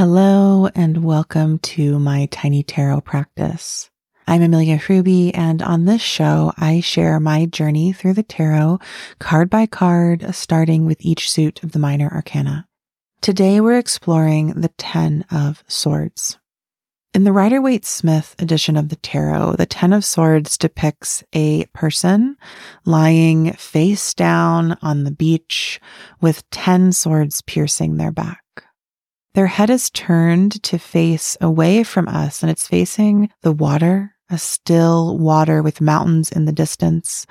Hello and welcome to my tiny tarot practice. I'm Amelia Hruby, and on this show, I share my journey through the tarot card by card, starting with each suit of the minor arcana. Today, we're exploring the Ten of Swords. In the Rider Waite Smith edition of the tarot, the Ten of Swords depicts a person lying face down on the beach with 10 swords piercing their back. Their head is turned to face away from us and it's facing the water, a still water with mountains in the distance.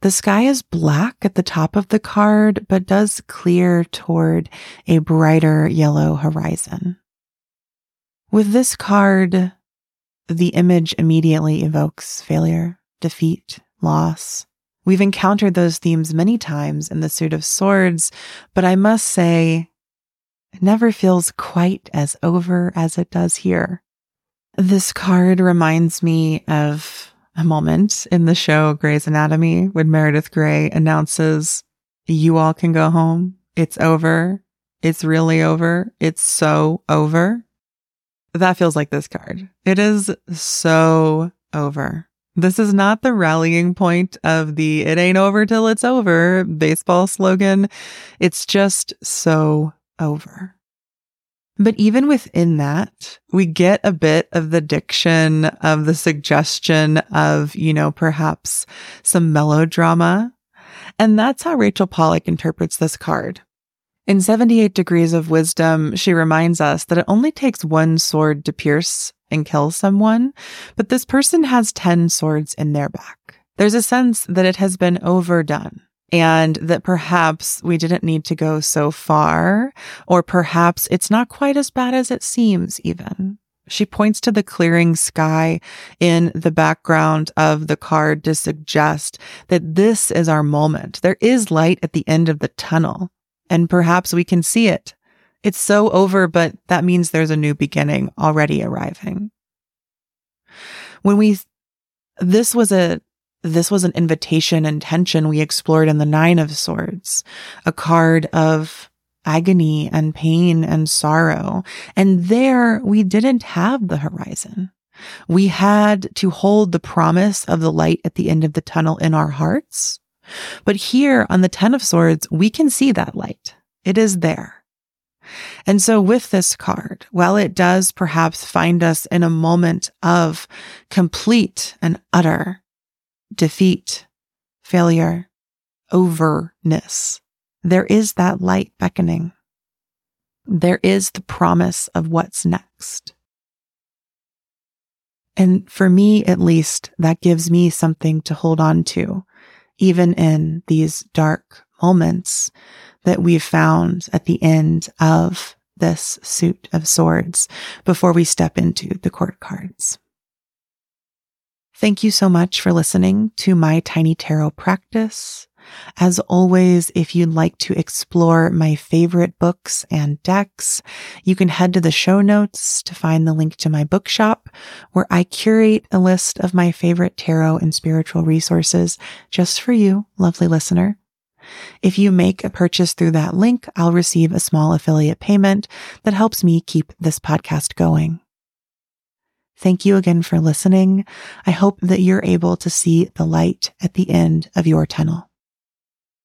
The sky is black at the top of the card, but does clear toward a brighter yellow horizon. With this card, the image immediately evokes failure, defeat, loss. We've encountered those themes many times in the Suit of Swords, but I must say, it never feels quite as over as it does here. This card reminds me of a moment in the show Grey's Anatomy when Meredith Grey announces, You all can go home. It's over. It's really over. It's so over. That feels like this card. It is so over. This is not the rallying point of the it ain't over till it's over baseball slogan. It's just so over. But even within that, we get a bit of the diction of the suggestion of, you know, perhaps some melodrama. And that's how Rachel Pollack interprets this card. In 78 Degrees of Wisdom, she reminds us that it only takes one sword to pierce and kill someone, but this person has 10 swords in their back. There's a sense that it has been overdone and that perhaps we didn't need to go so far, or perhaps it's not quite as bad as it seems, even. She points to the clearing sky in the background of the card to suggest that this is our moment. There is light at the end of the tunnel, and perhaps we can see it. It's so over, but that means there's a new beginning already arriving. When we, this was a this was an invitation and tension we explored in the Nine of Swords, a card of agony and pain and sorrow. And there we didn't have the horizon. We had to hold the promise of the light at the end of the tunnel in our hearts. But here on the Ten of Swords, we can see that light. It is there. And so with this card, while it does perhaps find us in a moment of complete and utter defeat, failure, overness. There is that light beckoning. There is the promise of what's next. And for me, at least, that gives me something to hold on to, even in these dark moments that we've found at the end of this suit of swords before we step into the court cards. Thank you so much for listening to my tiny tarot practice. As always, if you'd like to explore my favorite books and decks, you can head to the show notes to find the link to my bookshop where I curate a list of my favorite tarot and spiritual resources just for you, lovely listener. If you make a purchase through that link, I'll receive a small affiliate payment that helps me keep this podcast going. Thank you again for listening. I hope that you're able to see the light at the end of your tunnel.